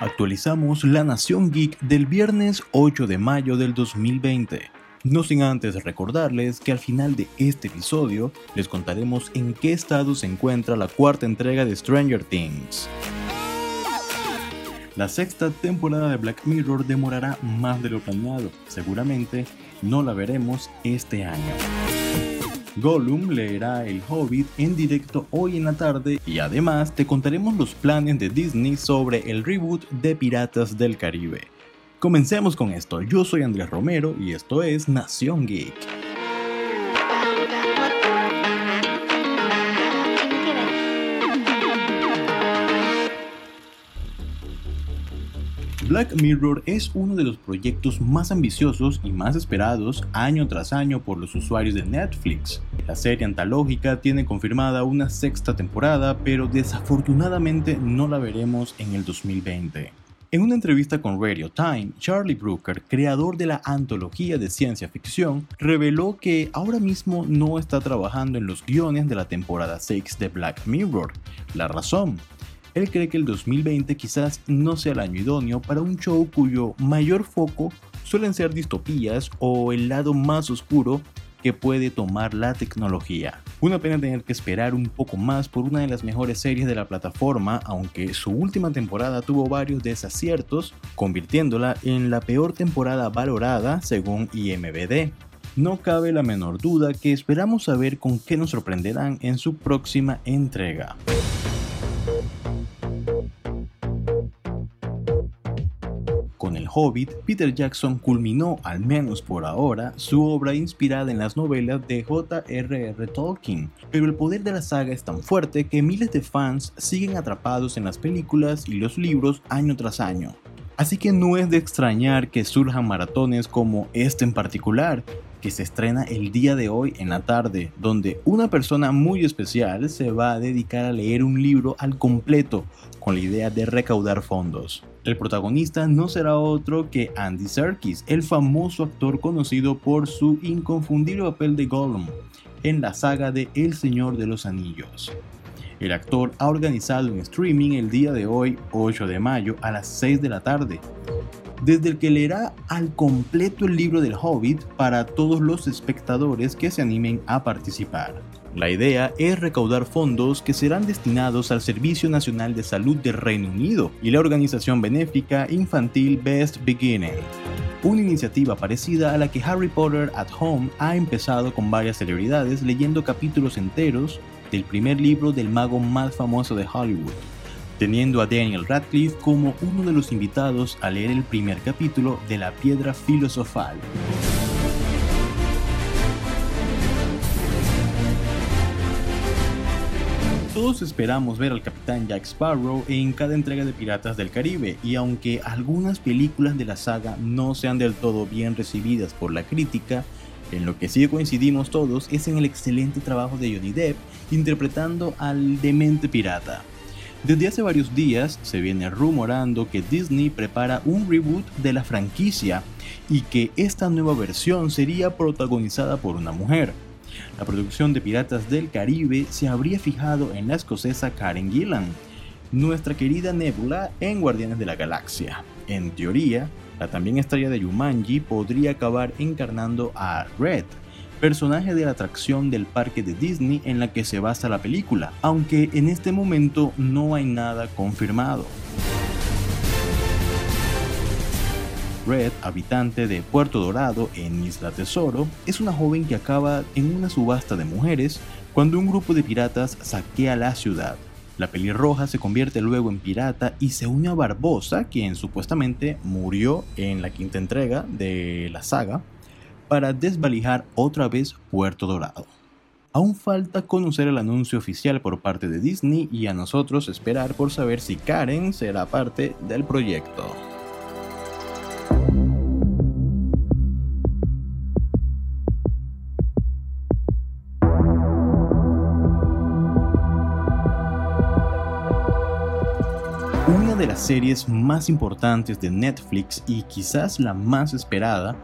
Actualizamos la Nación Geek del viernes 8 de mayo del 2020. No sin antes recordarles que al final de este episodio les contaremos en qué estado se encuentra la cuarta entrega de Stranger Things. La sexta temporada de Black Mirror demorará más de lo planeado, seguramente no la veremos este año. Gollum leerá El Hobbit en directo hoy en la tarde y además te contaremos los planes de Disney sobre el reboot de Piratas del Caribe. Comencemos con esto, yo soy Andrés Romero y esto es Nación Geek. Black Mirror es uno de los proyectos más ambiciosos y más esperados año tras año por los usuarios de Netflix. La serie antológica tiene confirmada una sexta temporada, pero desafortunadamente no la veremos en el 2020. En una entrevista con Radio Time, Charlie Brooker, creador de la antología de ciencia ficción, reveló que ahora mismo no está trabajando en los guiones de la temporada 6 de Black Mirror. La razón, él cree que el 2020 quizás no sea el año idóneo para un show cuyo mayor foco suelen ser distopías o el lado más oscuro que puede tomar la tecnología. Una pena tener que esperar un poco más por una de las mejores series de la plataforma, aunque su última temporada tuvo varios desaciertos, convirtiéndola en la peor temporada valorada según IMBD. No cabe la menor duda que esperamos saber con qué nos sorprenderán en su próxima entrega. Con El Hobbit, Peter Jackson culminó, al menos por ahora, su obra inspirada en las novelas de J.R.R. Tolkien, pero el poder de la saga es tan fuerte que miles de fans siguen atrapados en las películas y los libros año tras año. Así que no es de extrañar que surjan maratones como este en particular, que se estrena el día de hoy en la tarde, donde una persona muy especial se va a dedicar a leer un libro al completo con la idea de recaudar fondos. El protagonista no será otro que Andy Serkis, el famoso actor conocido por su inconfundible papel de Gollum en la saga de El Señor de los Anillos. El actor ha organizado un streaming el día de hoy, 8 de mayo, a las 6 de la tarde, desde el que leerá al completo el libro del Hobbit para todos los espectadores que se animen a participar. La idea es recaudar fondos que serán destinados al Servicio Nacional de Salud del Reino Unido y la organización benéfica infantil Best Beginning. Una iniciativa parecida a la que Harry Potter at Home ha empezado con varias celebridades leyendo capítulos enteros del primer libro del mago más famoso de Hollywood, teniendo a Daniel Radcliffe como uno de los invitados a leer el primer capítulo de La Piedra Filosofal. Todos esperamos ver al capitán Jack Sparrow en cada entrega de Piratas del Caribe y aunque algunas películas de la saga no sean del todo bien recibidas por la crítica, en lo que sí coincidimos todos es en el excelente trabajo de Johnny Depp interpretando al demente pirata. Desde hace varios días se viene rumorando que Disney prepara un reboot de la franquicia y que esta nueva versión sería protagonizada por una mujer. La producción de Piratas del Caribe se habría fijado en la escocesa Karen Gillan, nuestra querida Nebula en Guardianes de la Galaxia. En teoría, la también estrella de Yumanji podría acabar encarnando a Red, personaje de la atracción del parque de Disney en la que se basa la película, aunque en este momento no hay nada confirmado. Red, habitante de Puerto Dorado en Isla Tesoro, es una joven que acaba en una subasta de mujeres cuando un grupo de piratas saquea la ciudad. La pelirroja se convierte luego en pirata y se une a Barbosa, quien supuestamente murió en la quinta entrega de la saga, para desvalijar otra vez Puerto Dorado. Aún falta conocer el anuncio oficial por parte de Disney y a nosotros esperar por saber si Karen será parte del proyecto. De las series más importantes de Netflix y quizás la más esperada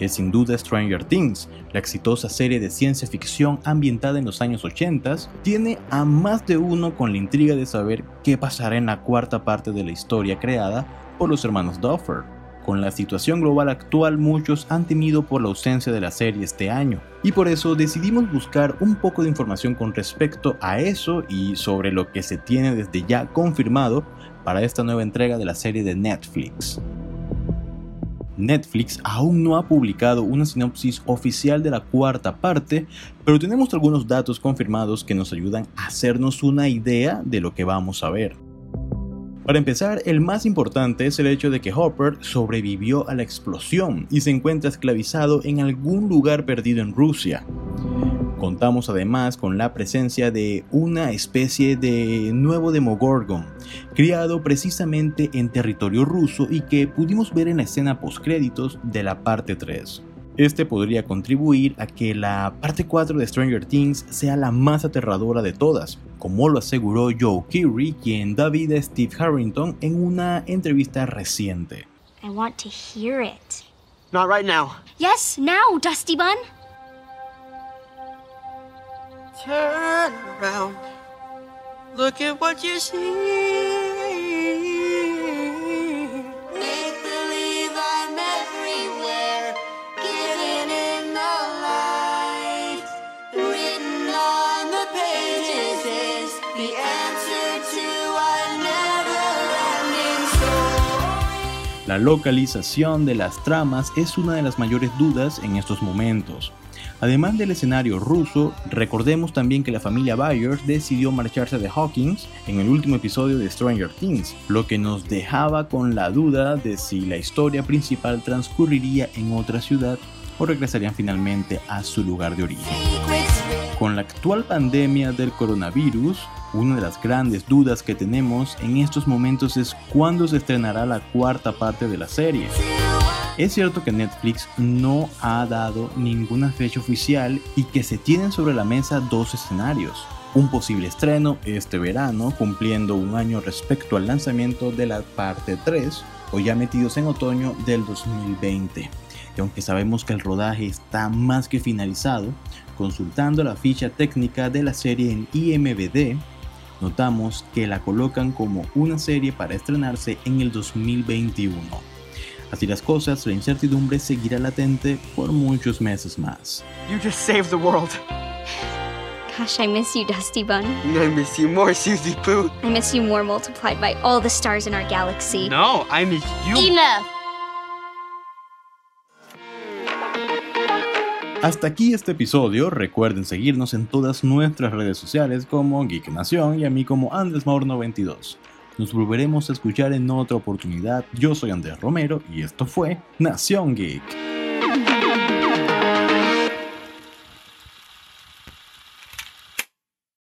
es sin duda Stranger Things, la exitosa serie de ciencia ficción ambientada en los años 80, tiene a más de uno con la intriga de saber qué pasará en la cuarta parte de la historia creada por los hermanos Duffer. Con la situación global actual muchos han temido por la ausencia de la serie este año y por eso decidimos buscar un poco de información con respecto a eso y sobre lo que se tiene desde ya confirmado para esta nueva entrega de la serie de Netflix. Netflix aún no ha publicado una sinopsis oficial de la cuarta parte, pero tenemos algunos datos confirmados que nos ayudan a hacernos una idea de lo que vamos a ver. Para empezar, el más importante es el hecho de que Hopper sobrevivió a la explosión y se encuentra esclavizado en algún lugar perdido en Rusia. Contamos además con la presencia de una especie de nuevo Demogorgon, criado precisamente en territorio ruso y que pudimos ver en la escena postcréditos de la parte 3. Este podría contribuir a que la parte 4 de Stranger Things sea la más aterradora de todas, como lo aseguró Joe Keery, quien da vida a Steve Harrington en una entrevista reciente. I want to hear it. Not right now. Yes, now, Dusty Bun. Turn around. Look at what you see. La localización de las tramas es una de las mayores dudas en estos momentos. Además del escenario ruso, recordemos también que la familia Byers decidió marcharse de Hawkins en el último episodio de Stranger Things, lo que nos dejaba con la duda de si la historia principal transcurriría en otra ciudad o regresarían finalmente a su lugar de origen. Con la actual pandemia del coronavirus, una de las grandes dudas que tenemos en estos momentos es cuándo se estrenará la cuarta parte de la serie. Es cierto que Netflix no ha dado ninguna fecha oficial y que se tienen sobre la mesa dos escenarios. Un posible estreno este verano, cumpliendo un año respecto al lanzamiento de la parte 3, o ya metidos en otoño del 2020. Y aunque sabemos que el rodaje está más que finalizado, consultando la ficha técnica de la serie en IMBD, notamos que la colocan como una serie para estrenarse en el 2021. Así las cosas, la incertidumbre seguirá latente por muchos meses más. You just saved the world. Gosh, I miss you, Dusty Bun. I miss you more, Susie Pooh. I miss you more multiplied by all the stars in our galaxy. No, I miss you. Enough! Hasta aquí este episodio, recuerden seguirnos en todas nuestras redes sociales como Geek Nación y a mí como AndresMaur92. Nos volveremos a escuchar en otra oportunidad, yo soy Andrés Romero y esto fue Nación Geek.